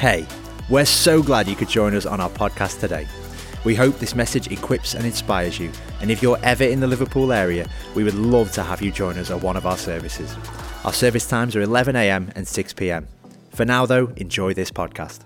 Hey, we're so glad you could join us on our podcast today. We hope this message equips and inspires you, and if you're ever in the Liverpool area, we would love to have you join us at one of our services. Our service times are 11am and 6pm. For now, though, enjoy this podcast.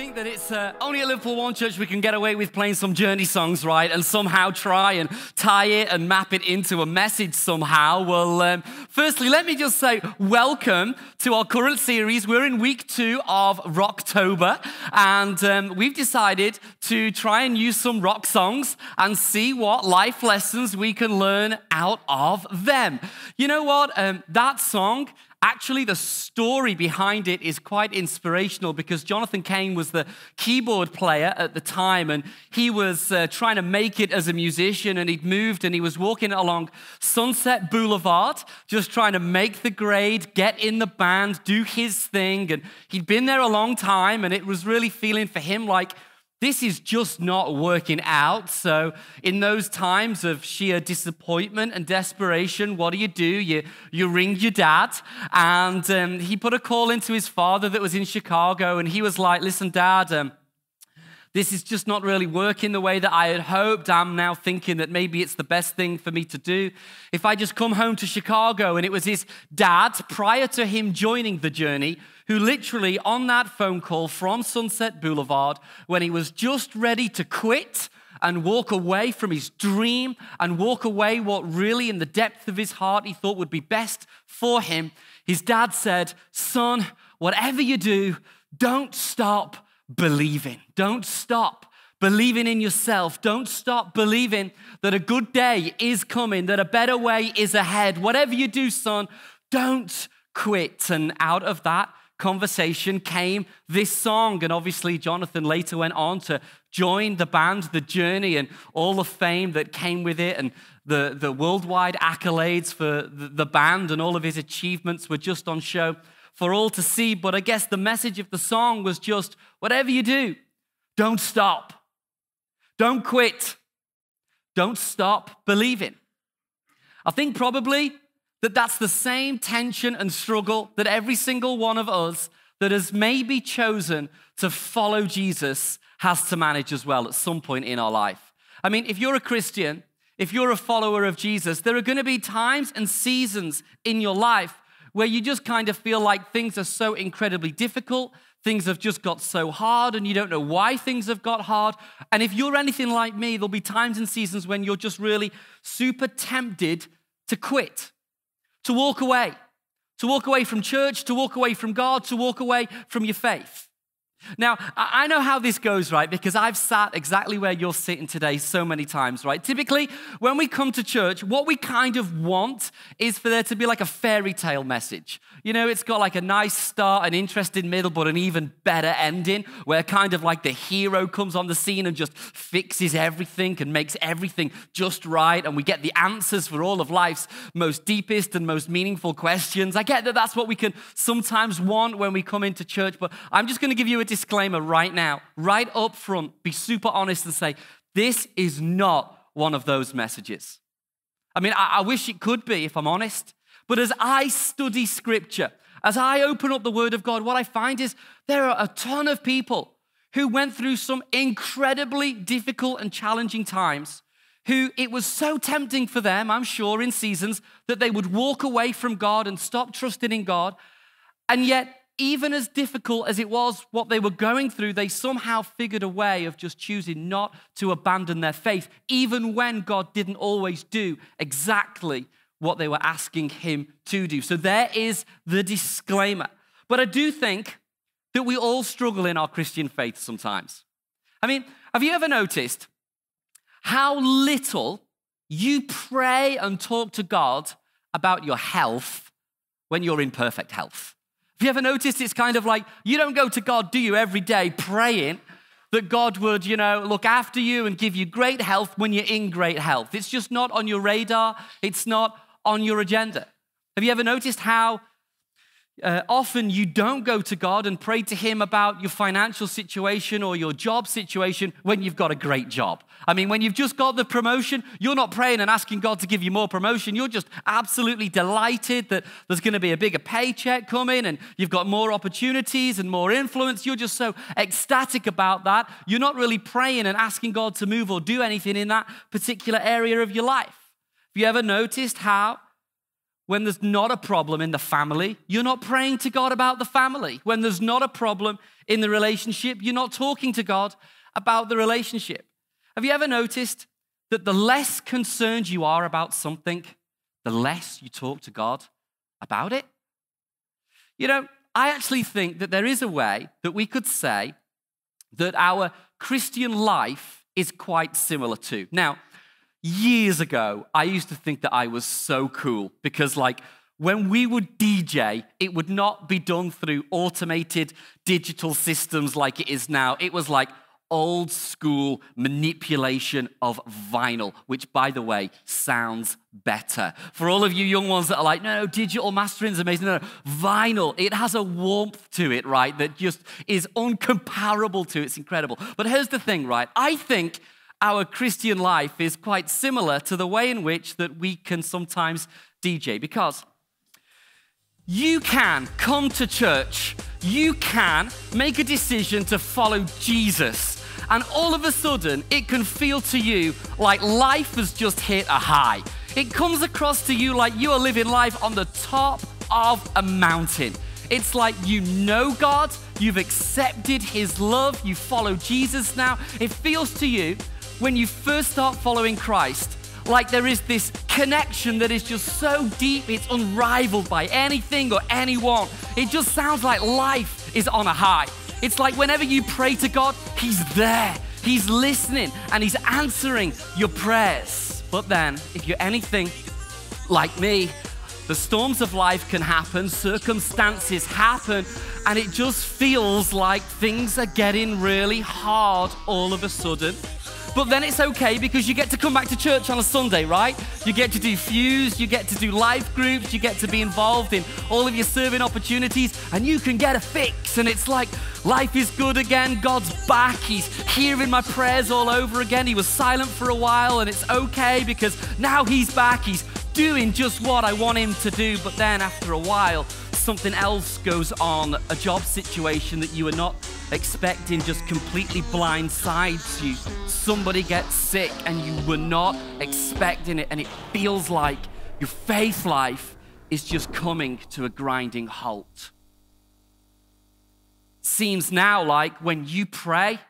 Think that it's uh, only at Liverpool One Church we can get away with playing some Journey songs, right? And somehow try and tie it and map it into a message somehow. Well, um, firstly, let me just say welcome to our current series. We're in week two of Rocktober, and um, we've decided to try and use some rock songs and see what life lessons we can learn out of them. You know what? Um, that song Actually, the story behind it is quite inspirational because Jonathan Cain was the keyboard player at the time and he was uh, trying to make it as a musician and he'd moved and he was walking along Sunset Boulevard just trying to make the grade, get in the band, do his thing. And he'd been there a long time and it was really feeling for him like this is just not working out. So, in those times of sheer disappointment and desperation, what do you do? You, you ring your dad. And um, he put a call into his father that was in Chicago. And he was like, Listen, dad, um, this is just not really working the way that I had hoped. I'm now thinking that maybe it's the best thing for me to do. If I just come home to Chicago, and it was his dad, prior to him joining the journey, who literally on that phone call from Sunset Boulevard, when he was just ready to quit and walk away from his dream and walk away what really in the depth of his heart he thought would be best for him, his dad said, Son, whatever you do, don't stop believing. Don't stop believing in yourself. Don't stop believing that a good day is coming, that a better way is ahead. Whatever you do, son, don't quit. And out of that, conversation came this song. And obviously, Jonathan later went on to join the band, The Journey, and all the fame that came with it, and the, the worldwide accolades for the, the band, and all of his achievements were just on show for all to see. But I guess the message of the song was just whatever you do, don't stop, don't quit, don't stop believing. I think probably that that's the same tension and struggle that every single one of us that has maybe chosen to follow Jesus has to manage as well at some point in our life. I mean, if you're a Christian, if you're a follower of Jesus, there are going to be times and seasons in your life where you just kind of feel like things are so incredibly difficult, things have just got so hard, and you don't know why things have got hard. And if you're anything like me, there'll be times and seasons when you're just really super tempted to quit to walk away, to walk away from church, to walk away from God, to walk away from your faith. Now, I know how this goes, right? Because I've sat exactly where you're sitting today so many times, right? Typically, when we come to church, what we kind of want is for there to be like a fairy tale message. You know, it's got like a nice start, an interesting middle, but an even better ending, where kind of like the hero comes on the scene and just fixes everything and makes everything just right, and we get the answers for all of life's most deepest and most meaningful questions. I get that that's what we can sometimes want when we come into church, but I'm just going to give you a disclaimer right now, right up front, be super honest and say, this is not one of those messages. I mean, I, I wish it could be, if I'm honest. But as I study scripture, as I open up the word of God, what I find is there are a ton of people who went through some incredibly difficult and challenging times, who it was so tempting for them, I'm sure, in seasons, that they would walk away from God and stop trusting in God. And yet, even as difficult as it was what they were going through, they somehow figured a way of just choosing not to abandon their faith, even when God didn't always do exactly what they were asking Him to do. So there is the disclaimer. But I do think that we all struggle in our Christian faith sometimes. I mean, have you ever noticed how little you pray and talk to God about your health when you're in perfect health? Have you ever noticed it's kind of like you don't go to God, do you, every day praying that God would, you know, look after you and give you great health when you're in great health? It's just not on your radar, it's not on your agenda. Have you ever noticed how uh, often you don't go to God and pray to Him about your financial situation or your job situation when you've got a great job. I mean, when you've just got the promotion, you're not praying and asking God to give you more promotion. You're just absolutely delighted that there's going to be a bigger paycheck coming and you've got more opportunities and more influence. You're just so ecstatic about that. You're not really praying and asking God to move or do anything in that particular area of your life. Have you ever noticed how? When there's not a problem in the family, you're not praying to God about the family. When there's not a problem in the relationship, you're not talking to God about the relationship. Have you ever noticed that the less concerned you are about something, the less you talk to God about it? You know, I actually think that there is a way that we could say that our Christian life is quite similar to. Now, years ago, I used to think that I was so cool because, like, when we would DJ, it would not be done through automated digital systems like it is now. It was like old school manipulation of vinyl, which, by the way, sounds better. For all of you young ones that are like, no, no, digital mastering is amazing. No, no, vinyl, it has a warmth to it, right, that just is uncomparable to. It's incredible. But here's the thing, right? I think our Christian life is quite similar to the way in which that we can sometimes DJ because you can come to church, you can make a decision to follow Jesus, and all of a sudden it can feel to you like life has just hit a high. It comes across to you like you are living life on the top of a mountain. It's like you know God, you've accepted His love, you follow Jesus now. It feels to you when you first start following Christ, like there is this connection that is just so deep, it's unrivaled by anything or anyone. It just sounds like life is on a high. It's like whenever you pray to God, He's there, He's listening, and He's answering your prayers. But then, if you're anything like me, the storms of life can happen, circumstances happen, and it just feels like things are getting really hard all of a sudden. But then it's okay because you get to come back to church on a Sunday, right? You get to do Fuse, you get to do life groups, you get to be involved in all of your serving opportunities, and you can get a fix. And it's like life is good again. God's back. He's hearing my prayers all over again. He was silent for a while, and it's okay because now He's back. He's doing just what I want Him to do. But then after a while, something else goes on, a job situation that you were not expecting just completely blindsides you. Somebody gets sick and you were not expecting it, and it feels like your faith life is just coming to a grinding halt. Seems now like when you pray,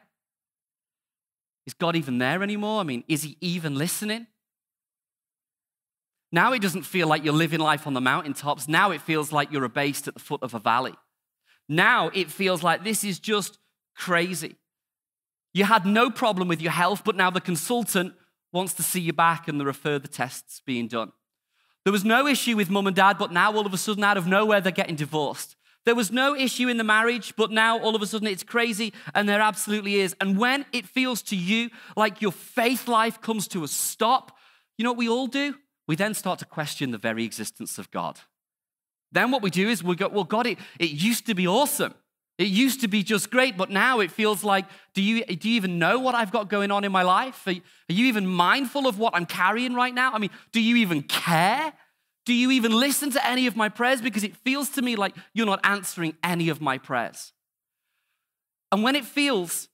is God even there anymore? I mean, is He even listening? Now it doesn't feel like you're living life on the mountaintops. Now it feels like you're a base at the foot of a valley. Now it feels like this is just crazy. You had no problem with your health, but now the consultant wants to see you back and there are further tests being done. There was no issue with mum and dad, but now all of a sudden, out of nowhere, they're getting divorced. There was no issue in the marriage, but now all of a sudden it's crazy, and there absolutely is. And when it feels to you like your faith life comes to a stop, you know what we all do? We then start to question the very existence of God. Then what we do is we go, well, God, it, it used to be awesome. It used to be just great, but now it feels like, do you, do you even know what I've got going on in my life? Are, are you even mindful of what I'm carrying right now? I mean, do you even care? Do you even listen to any of my prayers? Because it feels to me like you're not answering any of my prayers. And when it feels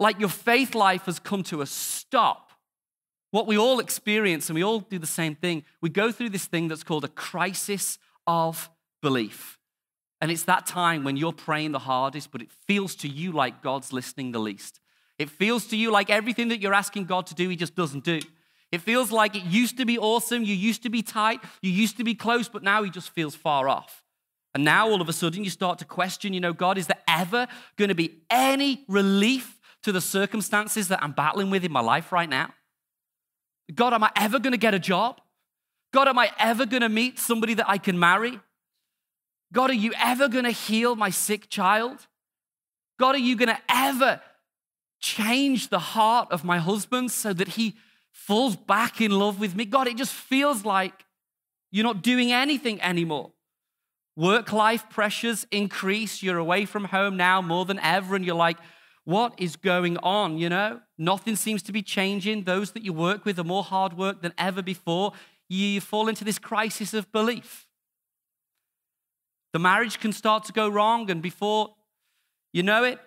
like your faith life has come to a stop, what we all experience, and we all do the same thing, we go through this thing that's called a crisis of belief. And it's that time when you're praying the hardest, but it feels to you like God's listening the least. It feels to you like everything that you're asking God to do, He just doesn't do. It feels like it used to be awesome, you used to be tight, you used to be close, but now He just feels far off. And now all of a sudden you start to question, you know, God, is there ever going to be any relief to the circumstances that I'm battling with in my life right now? God, am I ever going to get a job? God, am I ever going to meet somebody that I can marry? God, are you ever going to heal my sick child? God, are you going to ever change the heart of my husband so that he falls back in love with me? God, it just feels like you're not doing anything anymore. Work life pressures increase. You're away from home now more than ever, and you're like, what is going on? You know, nothing seems to be changing. Those that you work with are more hard work than ever before. You fall into this crisis of belief. The marriage can start to go wrong, and before you know it,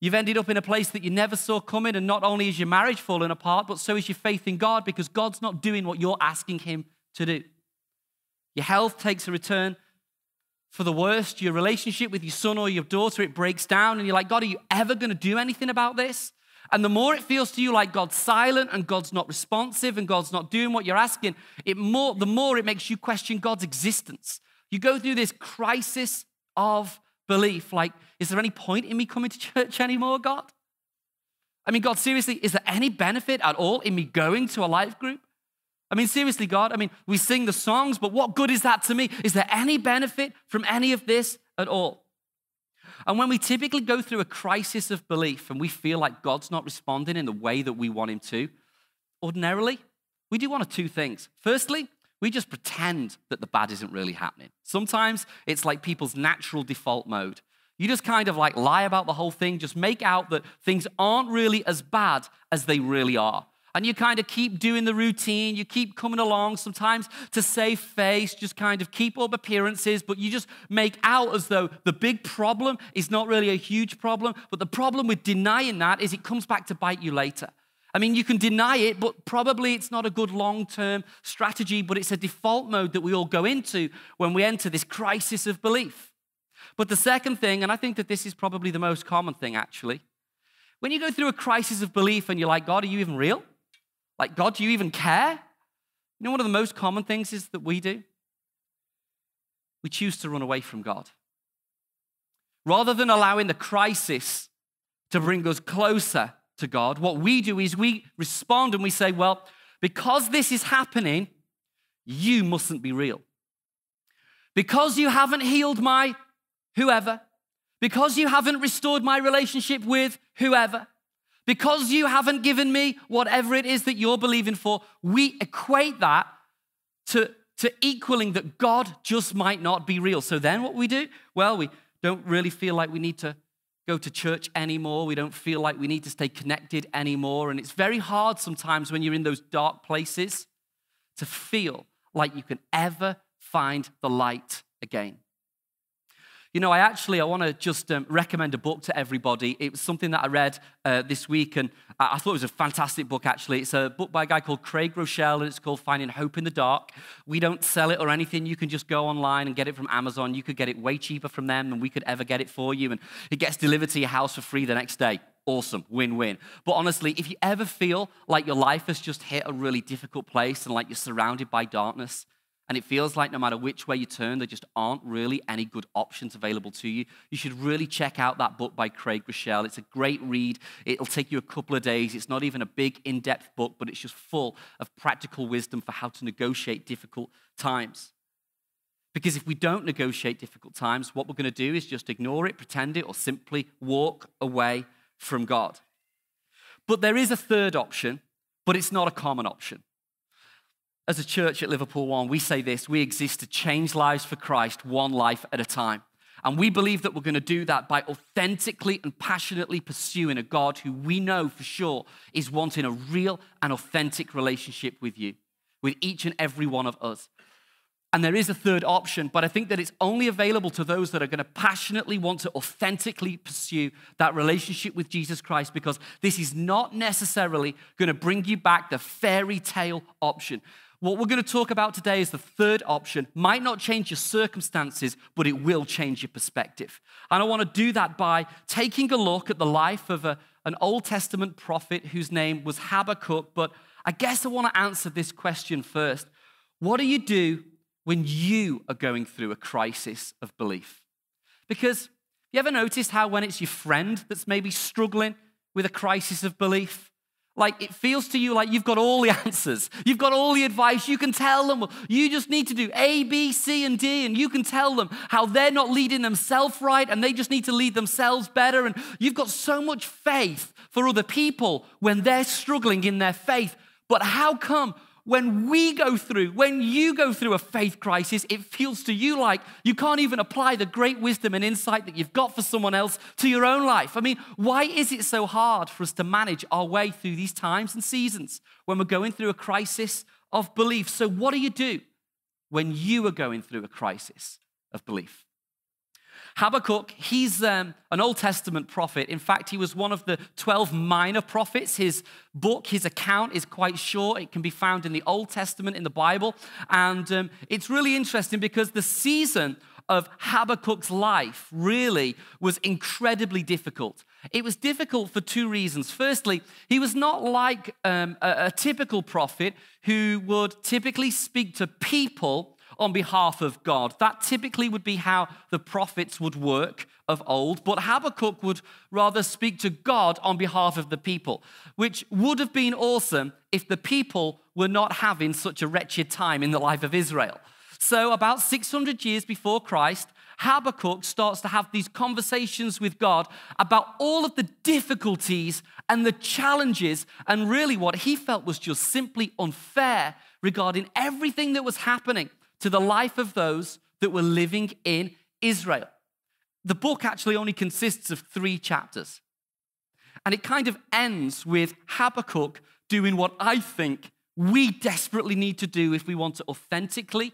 you've ended up in a place that you never saw coming. And not only is your marriage falling apart, but so is your faith in God because God's not doing what you're asking Him to do. Your health takes a return for the worst. Your relationship with your son or your daughter, it breaks down, and you're like, God, are you ever going to do anything about this? And the more it feels to you like God's silent and God's not responsive and God's not doing what you're asking, it more, the more it makes you question God's existence. You go through this crisis of belief like, is there any point in me coming to church anymore, God? I mean, God, seriously, is there any benefit at all in me going to a life group? I mean, seriously, God, I mean, we sing the songs, but what good is that to me? Is there any benefit from any of this at all? And when we typically go through a crisis of belief and we feel like God's not responding in the way that we want Him to, ordinarily, we do one of two things. Firstly, we just pretend that the bad isn't really happening. Sometimes it's like people's natural default mode. You just kind of like lie about the whole thing, just make out that things aren't really as bad as they really are. And you kind of keep doing the routine, you keep coming along, sometimes to save face, just kind of keep up appearances, but you just make out as though the big problem is not really a huge problem. But the problem with denying that is it comes back to bite you later. I mean, you can deny it, but probably it's not a good long term strategy, but it's a default mode that we all go into when we enter this crisis of belief. But the second thing, and I think that this is probably the most common thing actually, when you go through a crisis of belief and you're like, God, are you even real? Like, God, do you even care? You know, one of the most common things is that we do? We choose to run away from God. Rather than allowing the crisis to bring us closer to God, what we do is we respond and we say, Well, because this is happening, you mustn't be real. Because you haven't healed my whoever, because you haven't restored my relationship with whoever, because you haven't given me whatever it is that you're believing for, we equate that to, to equaling that God just might not be real. So then what we do? Well, we don't really feel like we need to go to church anymore. We don't feel like we need to stay connected anymore. And it's very hard sometimes when you're in those dark places to feel like you can ever find the light again. You know, I actually I want to just um, recommend a book to everybody. It was something that I read uh, this week, and I, I, thought it was a fantastic book. Actually, it's a book by a guy called Craig Groeschel, and it's called Finding Hope in the Dark. We don't sell it or anything. You can just go online and get it from Amazon. You could get it way cheaper from them than we could ever get it for you, and it gets delivered to your house for free the next day. Awesome, win win. But honestly, if you ever feel like your life has just hit a really difficult place and like you're surrounded by darkness, and it feels like no matter which way you turn, there just aren't really any good options available to you, you should really check out that book by Craig Groeschel. It's a great read. It'll take you a couple of days. It's not even a big, in depth book, but it's just full of practical wisdom for how to negotiate difficult times. Because if we don't negotiate difficult times, what we're going to do is just ignore it, pretend it, or simply walk away from God. But there is a third option, but it's not a common option. As a church at Liverpool One, we say this we exist to change lives for Christ one life at a time. And we believe that we're going to do that by authentically and passionately pursuing a God who we know for sure is wanting a real and authentic relationship with you, with each and every one of us. And there is a third option, but I think that it's only available to those that are going to passionately want to authentically pursue that relationship with Jesus Christ because this is not necessarily going to bring you back the fairy tale option. What we're going to talk about today is the third option. Might not change your circumstances, but it will change your perspective. And I want to do that by taking a look at the life of a, an Old Testament prophet whose name was Habakkuk. But I guess I want to answer this question first. What do you do when you are going through a crisis of belief? Because you ever noticed how when it's your friend that's maybe struggling with a crisis of belief, like it feels to you like you've got all the answers. You've got all the advice. You can tell them, you just need to do A, B, C, and D, and you can tell them how they're not leading themselves right and they just need to lead themselves better. And you've got so much faith for other people when they're struggling in their faith. But how come when we go through, when you go through a faith crisis, it feels to you like you can't even apply the great wisdom and insight that you've got for someone else to your own life. I mean, why is it so hard for us to manage our way through these times and seasons when we're going through a crisis of belief? So, what do you do when you are going through a crisis of belief? Habakkuk, he's um, an Old Testament prophet. In fact, he was one of the 12 minor prophets. His book, his account is quite short. It can be found in the Old Testament in the Bible. And um, it's really interesting because the season of Habakkuk's life really was incredibly difficult. It was difficult for two reasons. Firstly, he was not like um, a, a typical prophet who would typically speak to people on behalf of God. That typically would be how the prophets would work of old, but Habakkuk would rather speak to God on behalf of the people, which would have been awesome if the people were not having such a wretched time in the life of Israel. So, about 600 years before Christ, Habakkuk starts to have these conversations with God about all of the difficulties and the challenges, and really what he felt was just simply unfair regarding everything that was happening to the life of those that were living in Israel. The book actually only consists of three chapters. And it kind of ends with Habakkuk doing what I think we desperately need to do if we want to authentically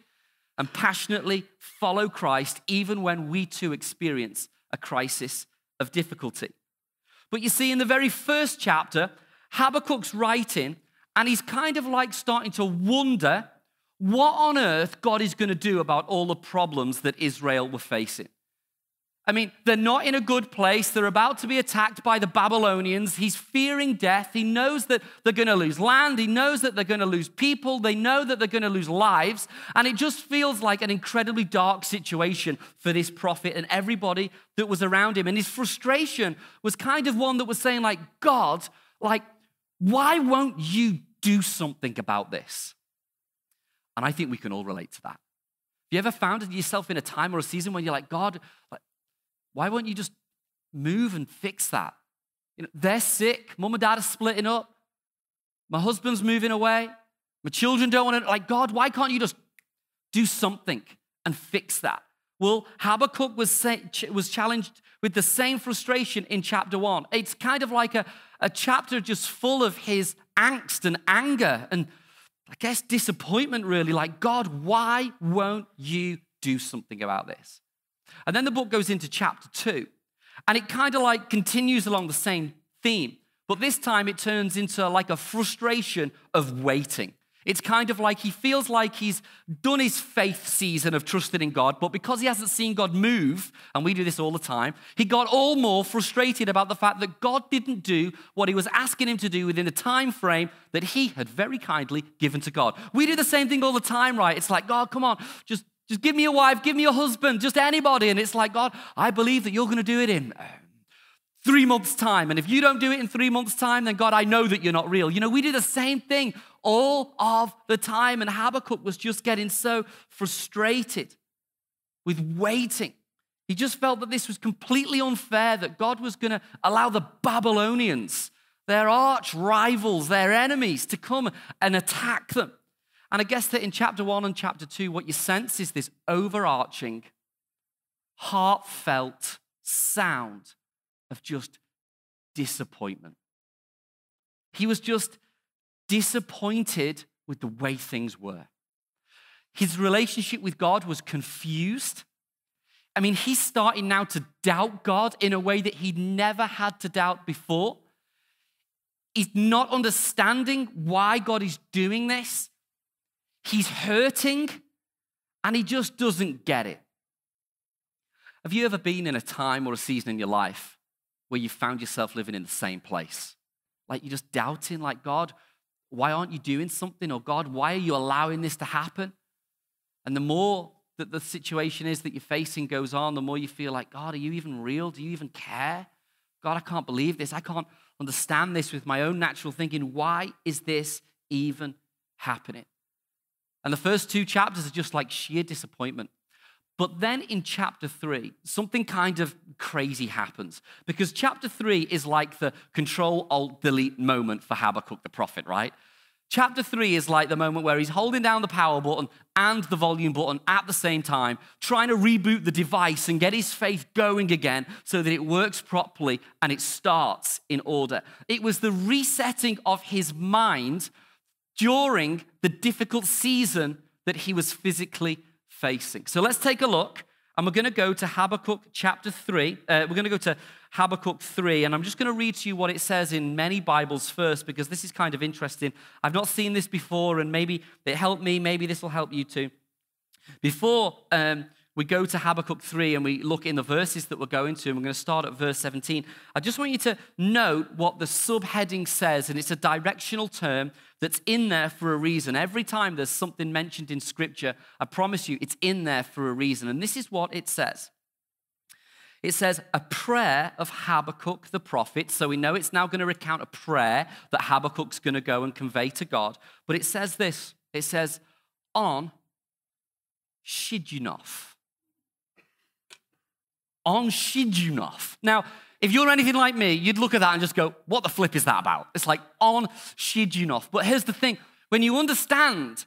and passionately follow Christ, even when we too experience a crisis of difficulty. But you see, in the very first chapter, Habakkuk's writing, and he's kind of like starting to wonder what on earth God is going to do about all the problems that Israel were facing. I mean, they're not in a good place. They're about to be attacked by the Babylonians. He's fearing death. He knows that they're going to lose land. He knows that they're going to lose people. They know that they're going to lose lives. And it just feels like an incredibly dark situation for this prophet and everybody that was around him. And his frustration was kind of one that was saying, like, God, like, why won't you do something about this? And I think we can all relate to that. Have you ever found yourself in a time or a season when you're like, God, why won't you just move and fix that? You know, they're sick. Mom and dad are splitting up. My husband's moving away. My children don't want to. Like, God, why can't you just do something and fix that? Well, Habakkuk was, say, was challenged with the same frustration in chapter one. It's kind of like a, a chapter just full of his angst and anger and I guess, disappointment, really, like, God, why won't you do something about this? And then the book goes into chapter two, and it kind of like continues along the same theme, but this time it turns into like a frustration of waiting. It's kind of like he feels like he's done his faith season of trusting in God, but because he hasn't seen God move, and we do this all the time, he got all more frustrated about the fact that God didn't do what he was asking him to do within the time frame that he had very kindly given to God. We do the same thing all the time, right? It's like, God, come on, just just give me a wife, give me a husband, just anybody. And it's like, God, I believe that you're going to do it in um, three months' time. And if you don't do it in three months' time, then God, I know that you're not real. You know, we do the same thing all of the time. And Habakkuk was just getting so frustrated with waiting. He just felt that this was completely unfair, that God was going to allow the Babylonians, their arch rivals, their enemies, to come and attack them. And I guess that in chapter one and chapter two, what you sense is this overarching, heartfelt sound of just disappointment. He was just disappointed with the way things were. His relationship with God was confused. I mean, he's starting now to doubt God in a way that he'd never had to doubt before. He's not understanding why God is doing this. He's hurting and he just doesn't get it. Have you ever been in a time or a season in your life where you found yourself living in the same place? Like you're just doubting, like, God, why aren't you doing something? Or God, why are you allowing this to happen? And the more that the situation is that you're facing goes on, the more you feel like, God, are you even real? Do you even care? God, I can't believe this. I can't understand this with my own natural thinking. Why is this even happening? And the first two chapters are just like sheer disappointment. But then in chapter three, something kind of crazy happens because chapter three is like the control alt delete moment for Habakkuk the prophet, right? Chapter three is like the moment where he's holding down the power button and the volume button at the same time, trying to reboot the device and get his faith going again so that it works properly and it starts in order. It was the resetting of his mind during the difficult season that he was physically facing. So let's take a look, and we're going to go to Habakkuk chapter 3. Uh, we're going to go to Habakkuk 3, and I'm just going to read to you what it says in many Bibles first, because this is kind of interesting. I've not seen this before, and maybe it helped me, maybe this will help you too. Before um, we go to Habakkuk 3 and we look in the verses that we're going to, and we're going to start at verse 17. I just want you to note what the subheading says, and it's a directional term that's in there for a reason. Every time there's something mentioned in Scripture, I promise you it's in there for a reason. And this is what it says it says, a prayer of Habakkuk the prophet. So we know it's now going to recount a prayer that Habakkuk's going to go and convey to God. But it says this it says, on Shiddunoth on Shiddunoth. Now, if you're anything like me, you'd look at that and just go, what the flip is that about? It's like on Shiddunoth. But here's the thing when you understand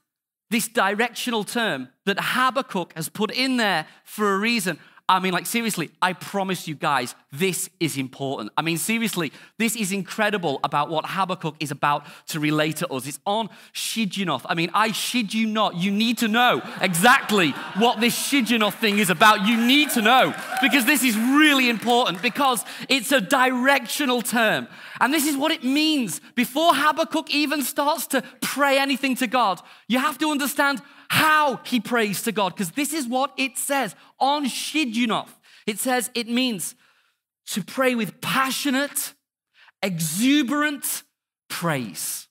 this directional term that Habakkuk has put in there for a reason, I mean, like, seriously, I promise you guys, this is important. I mean, seriously, this is incredible about what Habakkuk is about to relate to us. It's on Shiddunoth. I mean, I shid you not. You need to know exactly what this Shiddunoth thing is about. You need to know because this is really important because it's a directional term. And this is what it means. Before Habakkuk even starts to pray anything to God, you have to understand how he prays to God, because this is what it says on Shiddunoth. It says it means to pray with passionate, exuberant praise.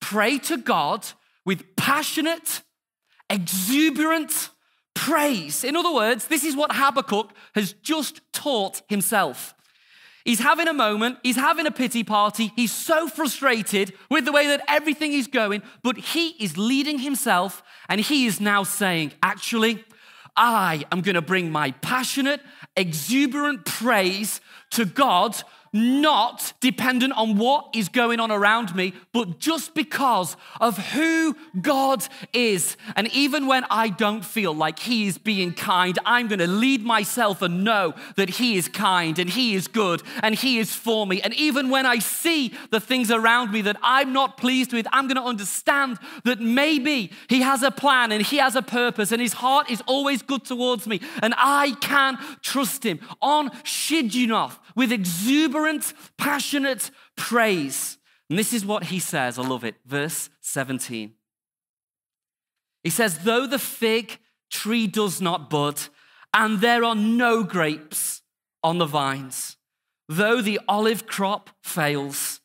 Pray to God with passionate, exuberant praise. In other words, this is what Habakkuk has just taught himself. He's having a moment, he's having a pity party. He's so frustrated with the way that everything is going, but he is leading himself and he is now saying, Actually, I am going to bring my passionate, exuberant praise to God not dependent on what is going on around me, but just because of who God is. And even when I don't feel like He is being kind, I'm going to lead myself and know that He is kind and He is good and He is for me. And even when I see the things around me that I'm not pleased with, I'm going to understand that maybe He has a plan and He has a purpose and His heart is always good towards me. And I can trust Him on Shiddunoth with exuberant, passionate praise. And this is what he says. I love it. Verse 17. He says, Though the fig tree does not bud, and there are no grapes on the vines, though the olive crop fails,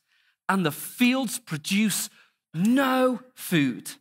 and the fields produce no food,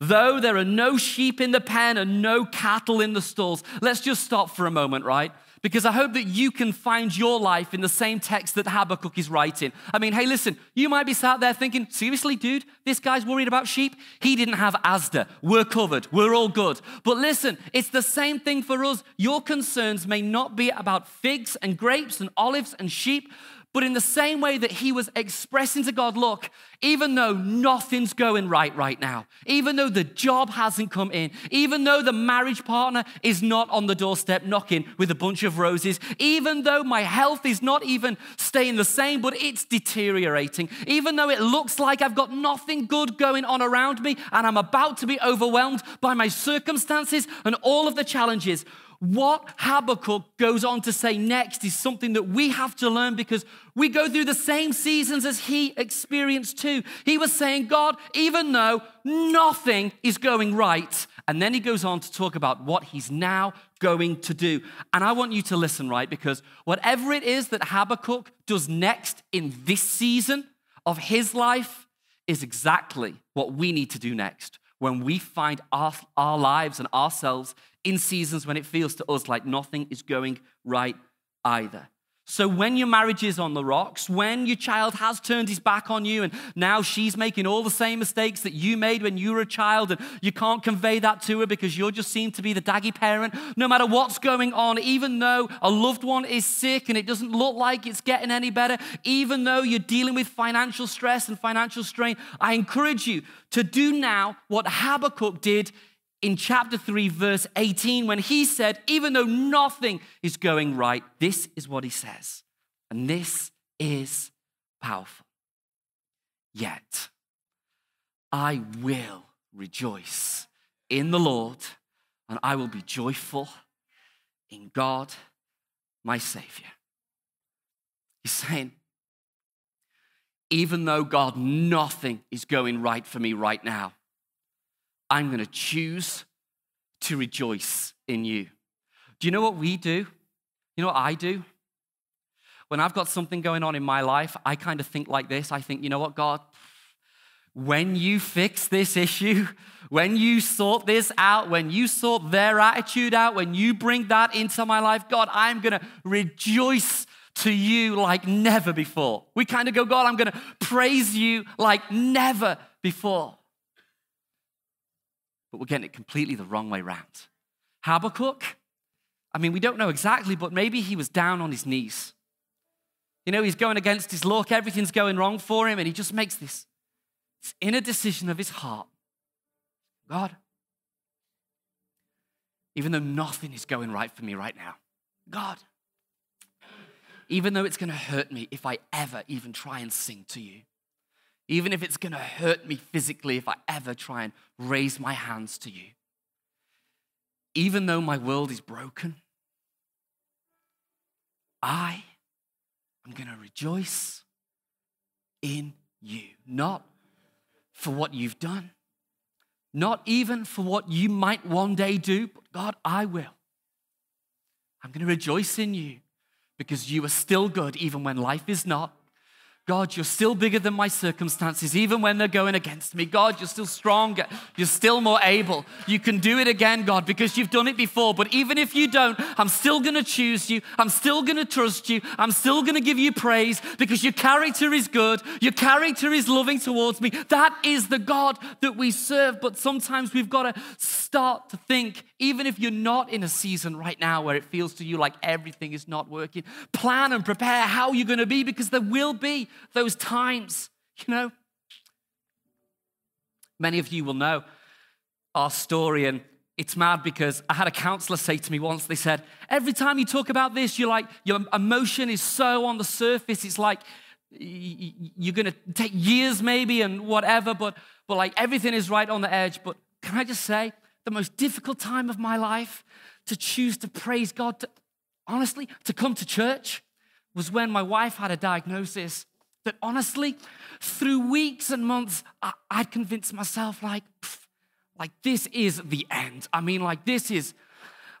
though there are no sheep in the pen and no cattle in the stalls. Let's just stop for a moment, right? Because I hope that you can find your life in the same text that Habakkuk is writing. I mean, hey, listen, you might be sat there thinking, seriously, dude, this guy's worried about sheep? He didn't have Asda. We're covered. We're all good. But listen, it's the same thing for us. Your concerns may not be about figs and grapes and olives and sheep, but in the same way that he was expressing to God, look, even though nothing's going right right now, even though the job hasn't come in, even though the marriage partner is not on the doorstep knocking with a bunch of roses, even though my health is not even staying the same, but it's deteriorating, even though it looks like I've got nothing good going on around me and I'm about to be overwhelmed by my circumstances and all of the challenges, what Habakkuk goes on to say next is something that we have to learn because we go through the same seasons as he experienced too. He was saying, God, even though nothing is going right, and then he goes on to talk about what he's now going to do. And I want you to listen, right? Because whatever it is that Habakkuk does next in this season of his life is exactly what we need to do next when we find our, our lives and ourselves in seasons when it feels to us like nothing is going right either. So, when your marriage is on the rocks, when your child has turned his back on you and now she's making all the same mistakes that you made when you were a child, and you can't convey that to her because you're just seem to be the daggy parent, no matter what's going on, even though a loved one is sick and it doesn't look like it's getting any better, even though you're dealing with financial stress and financial strain, I encourage you to do now what Habakkuk did in chapter 3, verse 18, when he said, Even though nothing is going right, this is what he says. And this is powerful. Yet I will rejoice in the Lord, and I will be joyful in God, my Savior. He's saying, even though God, nothing is going right for me right now, I'm going to choose to rejoice in you. Do you know what we do? You know what I do? When I've got something going on in my life, I kind of think like this. I think, you know what, God? When you fix this issue, when you sort this out, when you sort their attitude out, when you bring that into my life, God, I'm going to rejoice to you like never before. We kind of go, God, I'm going to praise you like never before but we're getting it completely the wrong way round. Habakkuk, I mean, we don't know exactly, but maybe he was down on his knees. You know, he's going against his luck, everything's going wrong for him, and he just makes this, this inner decision of his heart God, even though nothing is going right for me right now, God, even though it's going to hurt me if I ever even try and sing to you, even if it's going to hurt me physically if I ever try and raise my hands to you. Even though my world is broken, I am going to rejoice in you, not for what you've done, not even for what you might one day do, but God, I will. I'm going to rejoice in you because you are still good even when life is not. God, you're still bigger than my circumstances, even when they're going against me. God, you're still stronger. You're still more able. You can do it again, God, because you've done it before. But even if you don't, I'm still going to choose you. I'm still going to trust you. I'm still going to give you praise because your character is good. Your character is loving towards me. That is the God that we serve. But sometimes we've got to start to think, even if you're not in a season right now where it feels to you like everything is not working, plan and prepare how you're going to be because there will be those times, you know. Many of you will know our story, and it's mad because I had a counselor say to me once, they said, Every time you talk about this, you're like, your emotion is so on the surface, it's like you're gonna take years maybe and whatever, but, but like everything is right on the edge. But can I just say, the most difficult time of my life to choose to praise God, to, honestly, to come to church was when my wife had a diagnosis that honestly, through weeks and months, I, would convince myself, like, pff, like this is the end. I mean, like this is,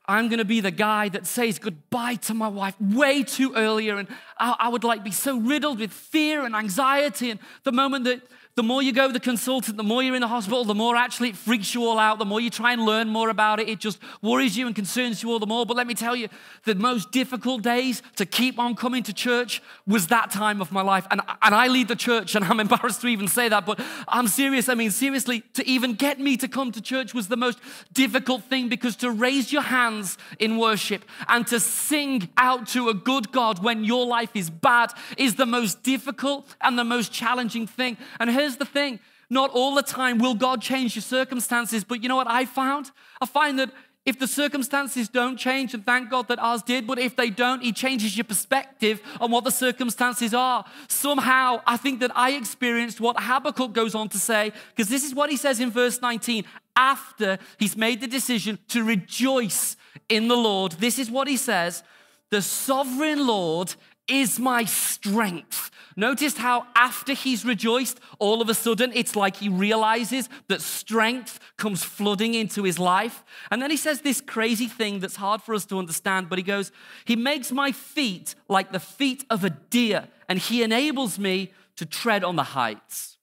I'm gonna be the guy that says goodbye to my wife way too earlier, and I, I would like be so riddled with fear and anxiety. And the moment that the more you go to the consultant, the more you're in the hospital, the more actually it freaks you all out. The more you try and learn more about it, it just worries you and concerns you all the more. But let me tell you, the most difficult days to keep on coming to church was that time of my life. And, and I lead the church, and I'm embarrassed to even say that, but I'm serious. I mean, seriously, to even get me to come to church was the most difficult thing because to raise your hands in worship and to sing out to a good God when your life is bad is the most difficult and the most challenging thing. And here's here's the thing not all the time will God change your circumstances, but you know what I found? I find that if the circumstances don't change, and thank God that ours did, but if they don't, He changes your perspective on what the circumstances are. Somehow, I think that I experienced what Habakkuk goes on to say, because this is what he says in verse 19 after he's made the decision to rejoice in the Lord. This is what he says The sovereign Lord is my strength. Notice how after he's rejoiced, all of a sudden it's like he realizes that strength comes flooding into his life. And then he says this crazy thing that's hard for us to understand, but he goes, He makes my feet like the feet of a deer, and he enables me to tread on the heights.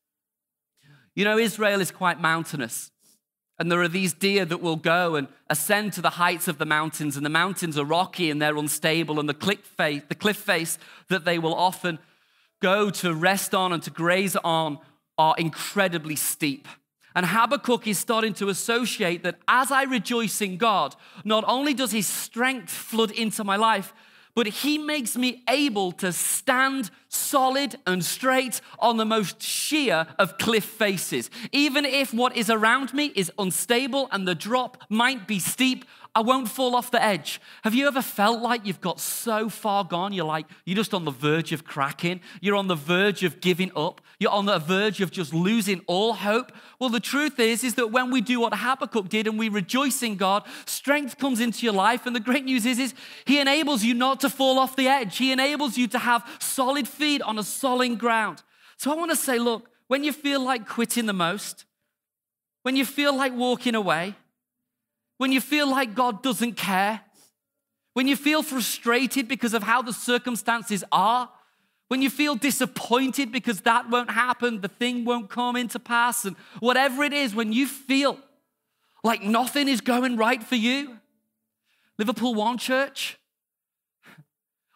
You know, Israel is quite mountainous. And there are these deer that will go and ascend to the heights of the mountains, and the mountains are rocky and they're unstable, and the cliff face, the cliff face that they will often go to rest on and to graze on are incredibly steep. And Habakkuk is starting to associate that as I rejoice in God, not only does his strength flood into my life, but he makes me able to stand solid and straight on the most sheer of cliff faces. Even if what is around me is unstable and the drop might be steep, I won't fall off the edge. Have you ever felt like you've got so far gone? You're like, you're just on the verge of cracking. You're on the verge of giving up. You're on the verge of just losing all hope. Well, the truth is, is that when we do what Habakkuk did and we rejoice in God, strength comes into your life. And the great news is, is He enables you not to fall off the edge. He enables you to have solid feet on a solid ground. So I want to say, look, when you feel like quitting the most, when you feel like walking away, when you feel like God doesn't care, when you feel frustrated because of how the circumstances are, when you feel disappointed because that won't happen, the thing won't come into pass, and whatever it is, when you feel like nothing is going right for you, Liverpool One Church,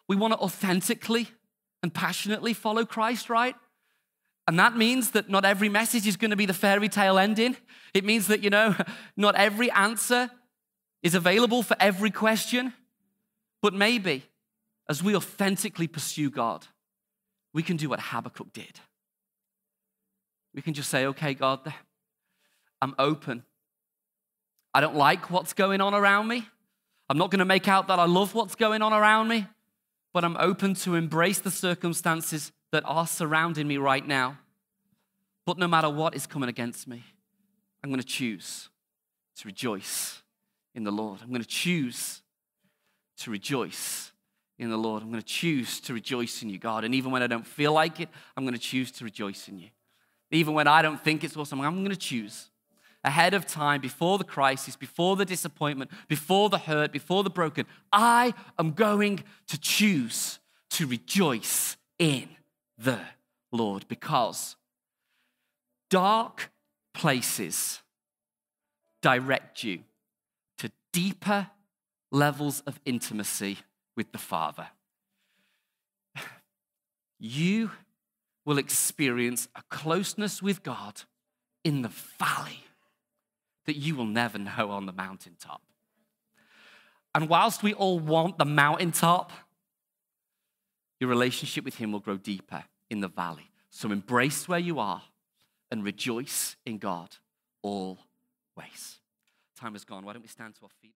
we want to authentically and passionately follow Christ, right? And that means that not every message is going to be the fairy tale ending. It means that, you know, not every answer is available for every question. But maybe as we authentically pursue God, we can do what Habakkuk did. We can just say, okay, God, I'm open. I don't like what's going on around me. I'm not going to make out that I love what's going on around me, but I'm open to embrace the circumstances that are surrounding me right now. But no matter what is coming against me, I'm going to choose to rejoice in the Lord. I'm going to choose to rejoice in the Lord. I'm going to choose to rejoice in you, God. And even when I don't feel like it, I'm going to choose to rejoice in you. Even when I don't think it's awesome, I'm going to choose ahead of time, before the crisis, before the disappointment, before the hurt, before the broken. I am going to choose to rejoice in the Lord because dark places direct you to deeper levels of intimacy with the Father. You will experience a closeness with God in the valley that you will never know on the mountaintop. And whilst we all want the mountaintop, your relationship with Him will grow deeper in the valley. So embrace where you are and rejoice in God always. Time has gone. Why don't we stand to our feet?